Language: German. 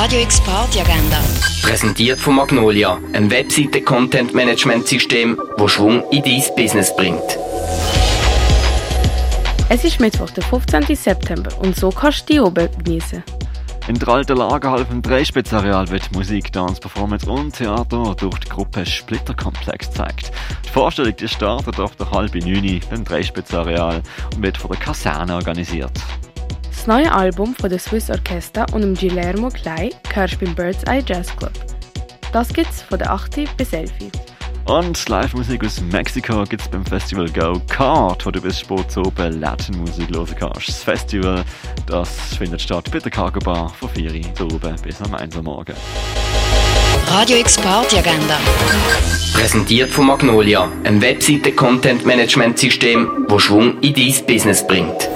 Radio X Party Agenda. Präsentiert von Magnolia, einem Webseite-Content-Management-System, das Schwung in dein Business bringt. Es ist Mittwoch, der 15. September und so kannst du die oben genießen. In der alten Lagerhalle vom Dreispitzareal wird Musik, Dance, Performance und Theater durch die Gruppe Splitterkomplex gezeigt. Die Vorstellung die startet auf der halben Juni beim Dreispitzareal und wird von der Kaserne organisiert. Das neue Album von der Swiss Orchestra und dem Guillermo Clay hörst du beim Bird's Eye Jazz Club. Das gibt's von der 8. bis 11. Und Live-Musik aus Mexiko gibt es beim Festival Go Kart, wo du bis spät oben Latin-Musik hören kannst. Das Festival das findet statt bei der Cargo Bar von 4 Uhr oben bis am 1 Uhr morgen. Radio X Party Agenda. Präsentiert von Magnolia, einem Webseite-Content-Management-System, das Schwung in dein Business bringt.